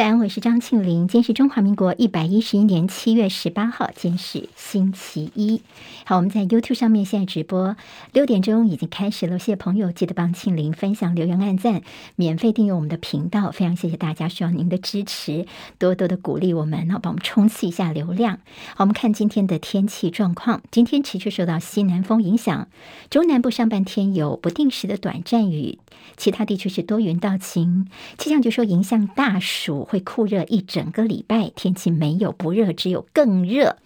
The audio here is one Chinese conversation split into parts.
在安，我是张庆玲。今天是中华民国一百一十一年七月十八号，今天是星期一。好，我们在 YouTube 上面现在直播，六点钟已经开始了。谢谢朋友，记得帮庆玲分享、留言、按赞，免费订阅我们的频道。非常谢谢大家，需要您的支持，多多的鼓励我们，然后帮我们冲刺一下流量。好，我们看今天的天气状况。今天持续受到西南风影响，中南部上半天有不定时的短暂雨，其他地区是多云到晴。气象局说，影响大暑。会酷热一整个礼拜，天气没有不热，只有更热。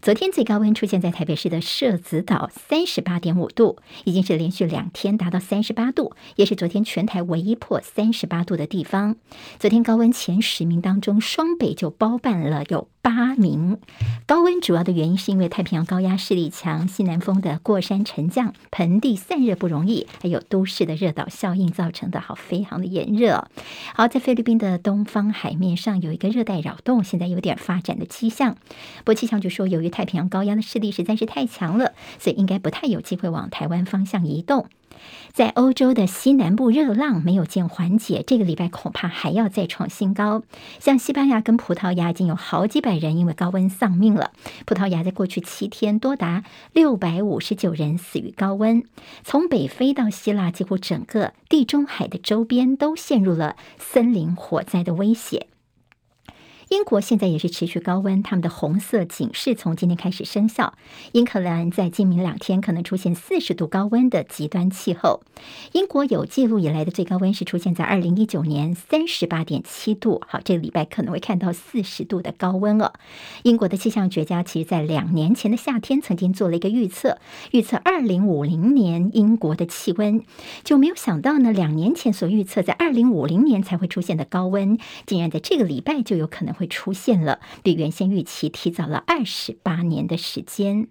昨天最高温出现在台北市的社子岛，三十八点五度，已经是连续两天达到三十八度，也是昨天全台唯一破三十八度的地方。昨天高温前十名当中，双北就包办了有八名。高温主要的原因是因为太平洋高压势力强，西南风的过山沉降，盆地散热不容易，还有都市的热岛效应造成的好非常的炎热。好，在菲律宾的东方海面上有一个热带扰动，现在有点发展的迹象。不过气象局说，由于太平洋高压的势力实在是太强了，所以应该不太有机会往台湾方向移动。在欧洲的西南部热浪没有见缓解，这个礼拜恐怕还要再创新高。像西班牙跟葡萄牙已经有好几百人因为高温丧命了。葡萄牙在过去七天多达六百五十九人死于高温。从北非到希腊，几乎整个地中海的周边都陷入了森林火灾的威胁。英国现在也是持续高温，他们的红色警示从今天开始生效。英格兰在今明两天可能出现四十度高温的极端气候。英国有记录以来的最高温是出现在二零一九年三十八点七度。好，这个礼拜可能会看到四十度的高温了。英国的气象学家其实在两年前的夏天曾经做了一个预测，预测二零五零年英国的气温，就没有想到呢，两年前所预测在二零五零年才会出现的高温，竟然在这个礼拜就有可能会出现了，比原先预期提早了二十八年的时间。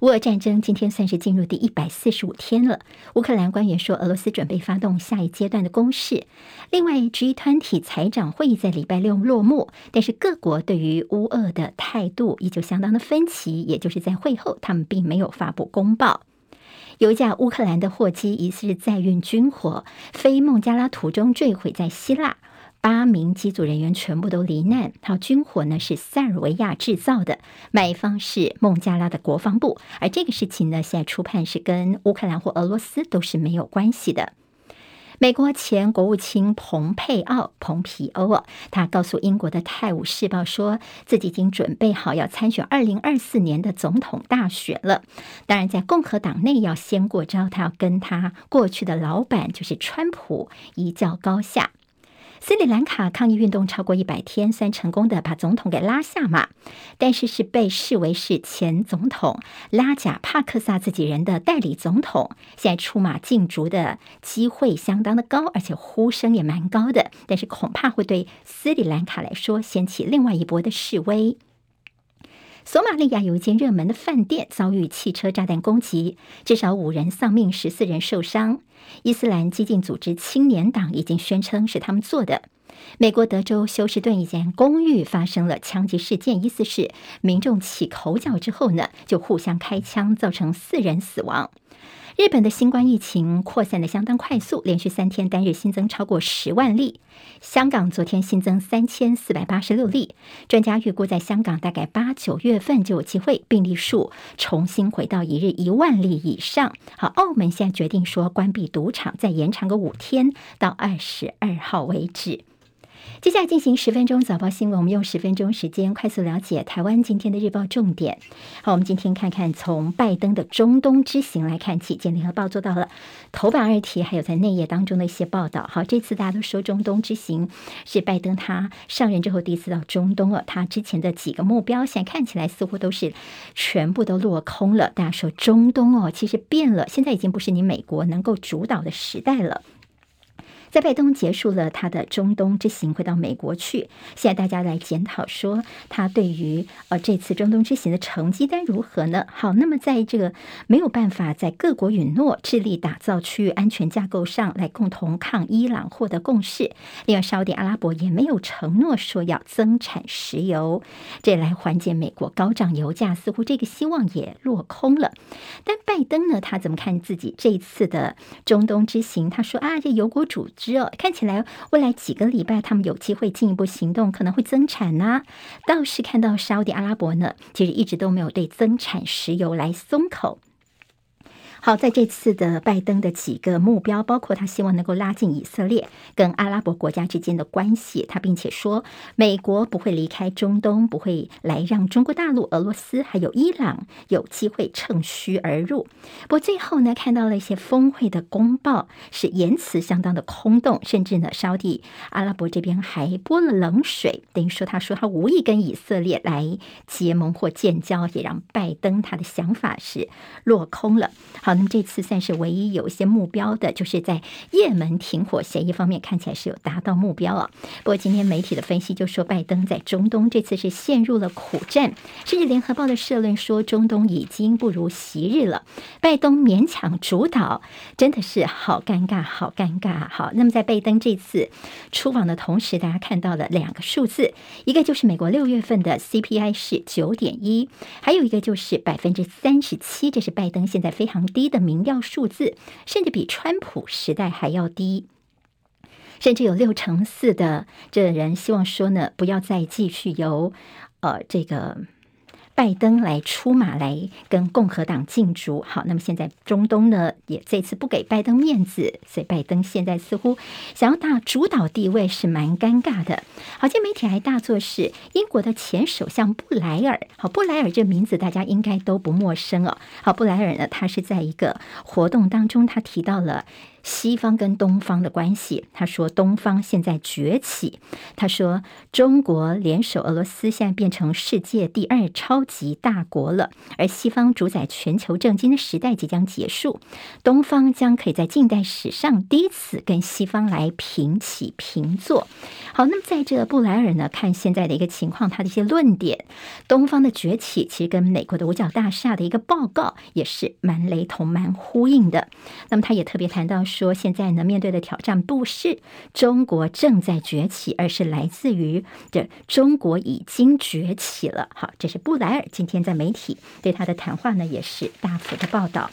乌俄战争今天算是进入第一百四十五天了。乌克兰官员说，俄罗斯准备发动下一阶段的攻势。另外，G 团体财长会议在礼拜六落幕，但是各国对于乌俄的态度依旧相当的分歧。也就是在会后，他们并没有发布公报。有一架乌克兰的货机疑似是载运军火，飞孟加拉途中坠毁在希腊。八名机组人员全部都罹难。好，军火呢是塞尔维亚制造的，买方是孟加拉的国防部。而这个事情呢，现在初判是跟乌克兰或俄罗斯都是没有关系的。美国前国务卿蓬佩奥·蓬皮欧，啊他告诉英国的《泰晤士报》说，自己已经准备好要参选二零二四年的总统大选了。当然，在共和党内要先过招，他要跟他过去的老板就是川普一较高下。斯里兰卡抗议运动超过一百天，虽然成功的把总统给拉下马，但是是被视为是前总统拉贾帕克萨自己人的代理总统，现在出马竞逐的机会相当的高，而且呼声也蛮高的，但是恐怕会对斯里兰卡来说掀起另外一波的示威。索马利亚有一间热门的饭店遭遇汽车炸弹攻击，至少五人丧命，十四人受伤。伊斯兰激进组织青年党已经宣称是他们做的。美国德州休斯顿一间公寓发生了枪击事件，意思是民众起口角之后呢，就互相开枪，造成四人死亡。日本的新冠疫情扩散的相当快速，连续三天单日新增超过十万例。香港昨天新增三千四百八十六例，专家预估在香港大概八九月份就有机会病例数重新回到一日一万例以上。好，澳门现在决定说关闭赌场，再延长个五天，到二十二号为止。接下来进行十分钟早报新闻，我们用十分钟时间快速了解台湾今天的日报重点。好，我们今天看看从拜登的中东之行来看起，简联合报做到了头版二题，还有在内页当中的一些报道。好，这次大家都说中东之行是拜登他上任之后第一次到中东了，他之前的几个目标现在看起来似乎都是全部都落空了。大家说中东哦，其实变了，现在已经不是你美国能够主导的时代了。在拜登结束了他的中东之行，回到美国去。现在大家来检讨说，他对于呃这次中东之行的成绩单如何呢？好，那么在这个没有办法在各国允诺致力打造区域安全架构上来共同抗伊朗获得共识，另外沙特阿拉伯也没有承诺说要增产石油，这来缓解美国高涨油价，似乎这个希望也落空了。但拜登呢，他怎么看自己这次的中东之行？他说啊，这油国主。知哦，看起来未来几个礼拜他们有机会进一步行动，可能会增产呐、倒是看到沙乌地阿拉伯呢，其实一直都没有对增产石油来松口。好，在这次的拜登的几个目标，包括他希望能够拉近以色列跟阿拉伯国家之间的关系，他并且说美国不会离开中东，不会来让中国大陆、俄罗斯还有伊朗有机会趁虚而入。不过最后呢，看到了一些峰会的公报是言辞相当的空洞，甚至呢，沙地阿拉伯这边还泼了冷水，等于说他说他无意跟以色列来结盟或建交，也让拜登他的想法是落空了。好。那么这次算是唯一有一些目标的，就是在也门停火协议方面看起来是有达到目标啊。不过今天媒体的分析就说，拜登在中东这次是陷入了苦战，甚至联合报的社论说，中东已经不如昔日了。拜登勉强主导，真的是好尴尬，好尴尬。好，那么在拜登这次出访的同时，大家看到了两个数字，一个就是美国六月份的 CPI 是九点一，还有一个就是百分之三十七，这是拜登现在非常低。低的民调数字，甚至比川普时代还要低，甚至有六成四的这人希望说呢，不要再继续由呃这个。拜登来出马来跟共和党竞逐，好，那么现在中东呢也这次不给拜登面子，所以拜登现在似乎想要打主导地位是蛮尴尬的。好，今天媒体还大作是英国的前首相布莱尔，好，布莱尔这名字大家应该都不陌生哦。好，布莱尔呢，他是在一个活动当中，他提到了。西方跟东方的关系，他说东方现在崛起，他说中国联手俄罗斯，现在变成世界第二超级大国了，而西方主宰全球政经的时代即将结束，东方将可以在近代史上第一次跟西方来平起平坐。好，那么在这布莱尔呢，看现在的一个情况，他的一些论点，东方的崛起其实跟美国的五角大厦的一个报告也是蛮雷同、蛮呼应的。那么他也特别谈到说，现在呢面对的挑战不是中国正在崛起，而是来自于这中国已经崛起了。好，这是布莱尔今天在媒体对他的谈话呢，也是大幅的报道。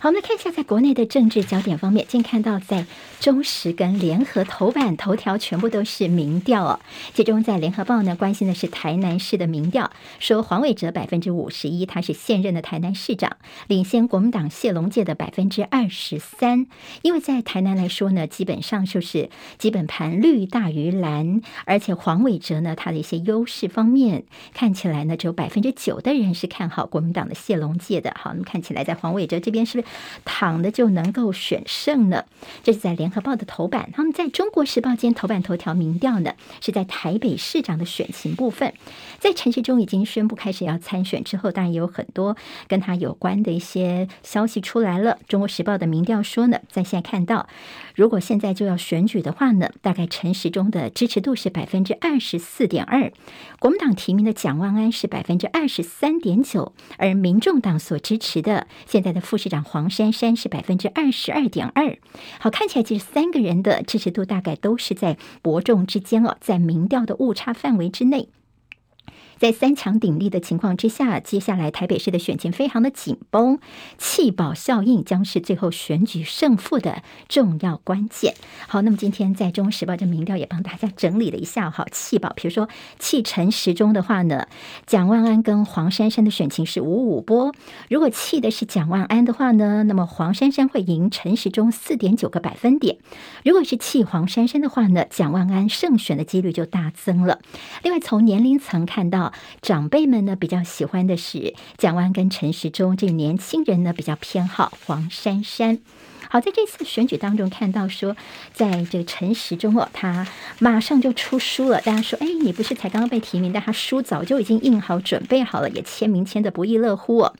好，我们来看一下，在国内的政治焦点方面，今天看到在中时跟联合头版头条全部都是民调哦。其中在联合报呢，关心的是台南市的民调，说黄伟哲百分之五十一，他是现任的台南市长，领先国民党谢龙介的百分之二十三。因为在台南来说呢，基本上就是基本盘绿大于蓝，而且黄伟哲呢，他的一些优势方面看起来呢，只有百分之九的人是看好国民党的谢龙介的。好，我们看起来在黄伟哲这边是不是？躺的就能够选胜呢？这是在联合报的头版。他们在中国时报间头版头条民调呢，是在台北市长的选情部分。在陈时中已经宣布开始要参选之后，当然也有很多跟他有关的一些消息出来了。中国时报的民调说呢，在现在看到，如果现在就要选举的话呢，大概陈时中的支持度是百分之二十四点二，国民党提名的蒋万安是百分之二十三点九，而民众党所支持的现在的副市长黄。王珊珊是百分之二十二点二，好，看起来其实三个人的支持度大概都是在伯仲之间哦，在民调的误差范围之内。在三强鼎立的情况之下，接下来台北市的选情非常的紧绷，弃保效应将是最后选举胜负的重要关键。好，那么今天在《中时报》这民调也帮大家整理了一下，好，弃保，比如说弃陈时中的话呢，蒋万安跟黄珊珊的选情是五五波。如果弃的是蒋万安的话呢，那么黄珊珊会赢陈时中四点九个百分点。如果是弃黄珊珊的话呢，蒋万安胜选的几率就大增了。另外，从年龄层看到。长辈们呢，比较喜欢的是蒋万跟陈时中，这年轻人呢，比较偏好黄珊珊。好，在这次选举当中看到说，在这个陈时中哦，他马上就出书了。大家说，哎，你不是才刚刚被提名，但他书早就已经印好准备好了，也签名签的不亦乐乎哦。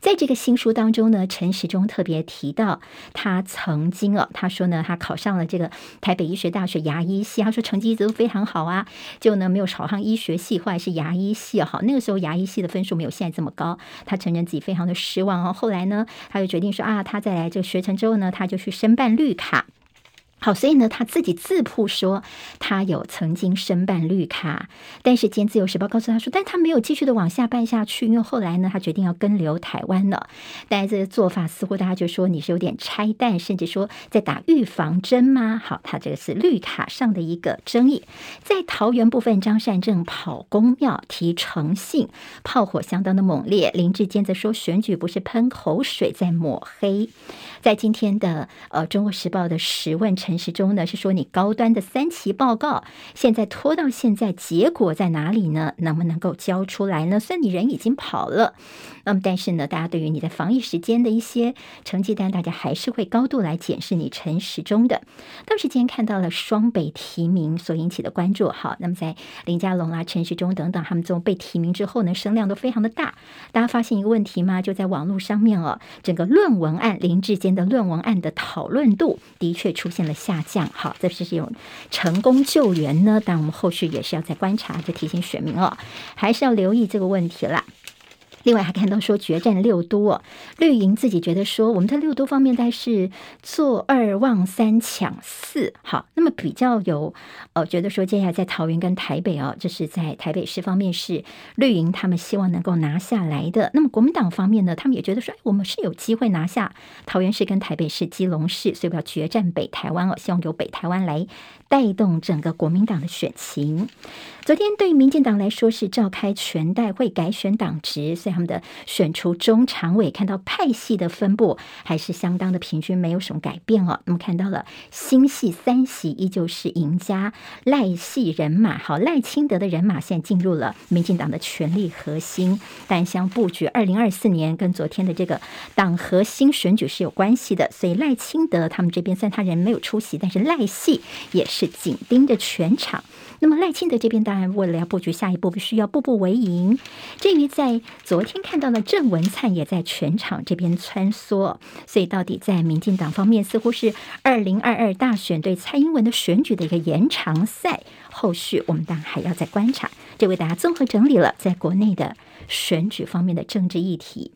在这个新书当中呢，陈时中特别提到，他曾经哦，他说呢，他考上了这个台北医学大学牙医系，他说成绩一直都非常好啊，就呢没有考上医学系，后来是牙医系。好，那个时候牙医系的分数没有现在这么高，他承认自己非常的失望哦。后来呢，他就决定说啊，他再来这个学成之后呢。他就去申办绿卡，好，所以呢，他自己自曝说他有曾经申办绿卡，但是今天自由时报告诉他说，但他没有继续的往下办下去，因为后来呢，他决定要跟留台湾了。但是这个做法似乎大家就说你是有点拆弹，甚至说在打预防针吗？好，他这个是绿卡上的一个争议。在桃园部分，张善政跑宫庙提诚信，炮火相当的猛烈。林志坚则说选举不是喷口水在抹黑。在今天的呃《中国时报》的十问陈时中呢，是说你高端的三期报告现在拖到现在，结果在哪里呢？能不能够交出来呢？虽然你人已经跑了，那么但是呢，大家对于你的防疫时间的一些成绩单，大家还是会高度来检视你陈时中的。当时今天看到了双北提名所引起的关注，好，那么在林佳龙啊、陈时中等等，他们这种被提名之后呢，声量都非常的大。大家发现一个问题吗？就在网络上面哦，整个论文案林志坚的论文案的讨论度的确出现了下降，好，这是这种成功救援呢？但我们后续也是要再观察，就提醒选民哦，还是要留意这个问题啦。另外还看到说决战六都哦，绿营自己觉得说我们在六都方面，但是坐二望三抢四，好，那么比较有呃觉得说接下来在桃园跟台北哦，这是在台北市方面是绿营他们希望能够拿下来的。那么国民党方面呢，他们也觉得说，哎，我们是有机会拿下桃园市跟台北市、基隆市，所以我要决战北台湾哦，希望由北台湾来带动整个国民党的选情。昨天对于民进党来说是召开全代会改选党职，在他们的选出中常委，看到派系的分布还是相当的平均，没有什么改变哦。那么看到了新系三席依旧是赢家，赖系人马好，赖清德的人马现在进入了民进党的权力核心，但相布局二零二四年跟昨天的这个党核心选举是有关系的，所以赖清德他们这边虽然他人没有出席，但是赖系也是紧盯着全场。那么赖清德这边当然为了要布局下一步，必须要步步为营。至于在昨天看到的郑文灿也在全场这边穿梭，所以到底在民进党方面，似乎是二零二二大选对蔡英文的选举的一个延长赛。后续我们当然还要再观察。这为大家综合整理了在国内的选举方面的政治议题。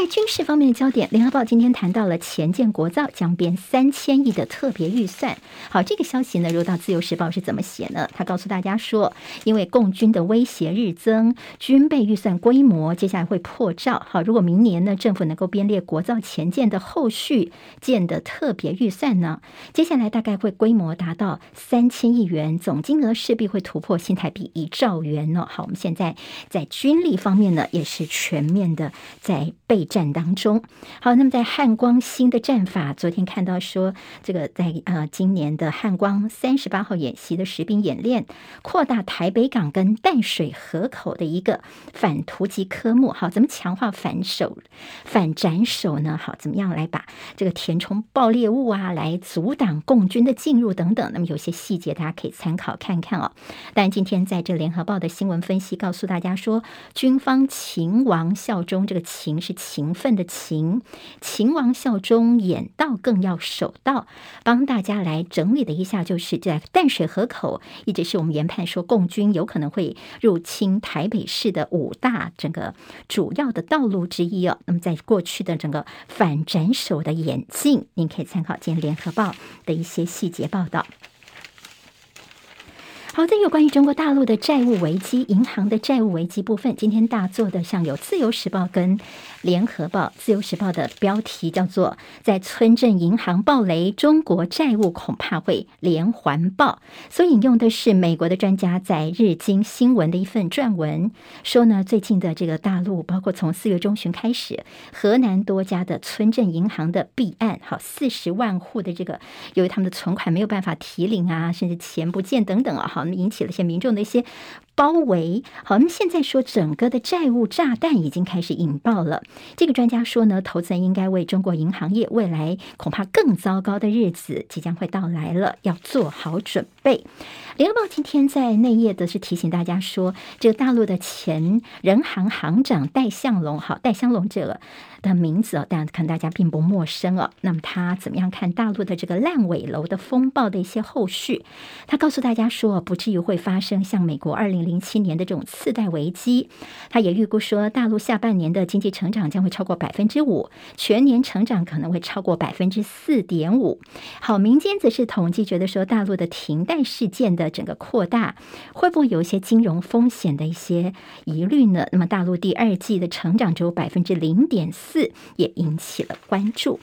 在军事方面的焦点，联合报今天谈到了前舰国造将编三千亿的特别预算。好，这个消息呢，入到自由时报是怎么写呢？他告诉大家说，因为共军的威胁日增，军备预算规模接下来会破兆。好，如果明年呢，政府能够编列国造前舰的后续舰的特别预算呢，接下来大概会规模达到三千亿元，总金额势必会突破新台币一兆元呢。好，我们现在在军力方面呢，也是全面的在备。战当中，好，那么在汉光新的战法，昨天看到说，这个在呃今年的汉光三十八号演习的实兵演练，扩大台北港跟淡水河口的一个反突击科目，好，怎么强化反手反斩首呢？好，怎么样来把这个填充爆裂物啊，来阻挡共军的进入等等？那么有些细节大家可以参考看看哦。但今天在这联合报的新闻分析告诉大家说，军方勤王效忠，这个勤是。勤奋的勤，勤王效忠，演道更要守道。帮大家来整理了一下，就是在淡水河口，一直是我们研判说共军有可能会入侵台北市的五大整个主要的道路之一哦。那么在过去的整个反斩首的演进，您可以参考今天联合报的一些细节报道。好的，有关于中国大陆的债务危机、银行的债务危机部分，今天大作的像有《自由时报》跟《联合报》。《自由时报》的标题叫做“在村镇银行暴雷，中国债务恐怕会连环爆”，所引用的是美国的专家在日经新闻的一份撰文，说呢，最近的这个大陆，包括从四月中旬开始，河南多家的村镇银行的弊案，好，四十万户的这个，由于他们的存款没有办法提领啊，甚至钱不见等等啊，好。引起了一些民众的一些包围。好，那么现在说整个的债务炸弹已经开始引爆了。这个专家说呢，投资人应该为中国银行业未来恐怕更糟糕的日子即将会到来了，要做好准备。联合报今天在内页的是提醒大家说，这个大陆的前人行行长戴相龙，好，戴相龙这个。的名字哦，但可能大家并不陌生哦。那么他怎么样看大陆的这个烂尾楼的风暴的一些后续？他告诉大家说，不至于会发生像美国二零零七年的这种次贷危机。他也预估说，大陆下半年的经济成长将会超过百分之五，全年成长可能会超过百分之四点五。好，民间则是统计觉得说，大陆的停贷事件的整个扩大，会不会有一些金融风险的一些疑虑呢？那么大陆第二季的成长只有百分之零点四，也引起了关注。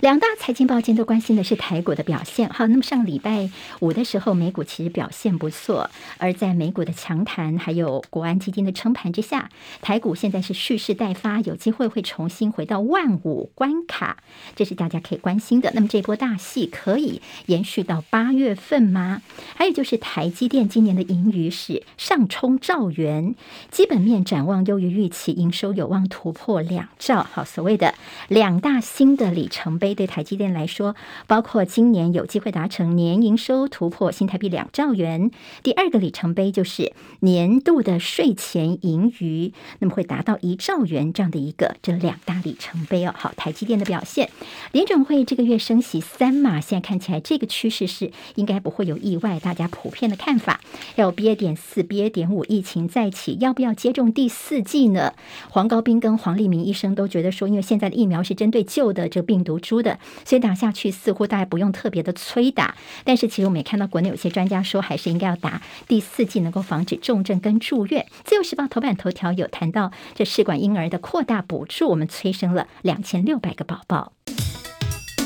两大财经报今天都关心的是台股的表现。好，那么上礼拜五的时候，美股其实表现不错。而在美股的强弹，还有国安基金的撑盘之下，台股现在是蓄势待发，有机会会重新回到万五关卡，这是大家可以关心的。那么这波大戏可以延续到八月份吗？还有就是台积电今年的盈余是上冲兆元，基本面展望优于预期，营收有望突破两兆。好，所谓的两大新的里程碑。对台积电来说，包括今年有机会达成年营收突破新台币两兆元，第二个里程碑就是年度的税前盈余，那么会达到一兆元这样的一个这两大里程碑哦。好，台积电的表现，联准会这个月升息三码，现在看起来这个趋势是应该不会有意外，大家普遍的看法，要有 B 点四、，B 点五疫情再起，要不要接种第四剂呢？黄高斌跟黄立明医生都觉得说，因为现在的疫苗是针对旧的这病毒株。的，所以打下去似乎大家不用特别的催打，但是其实我们也看到国内有些专家说，还是应该要打第四剂，能够防止重症跟住院。自由时报头版头条有谈到这试管婴儿的扩大补助，我们催生了两千六百个宝宝。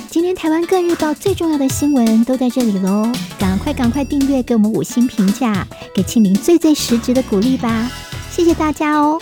今天台湾各日报最重要的新闻都在这里喽，赶快赶快订阅，给我们五星评价，给庆铃最最实质的鼓励吧，谢谢大家哦。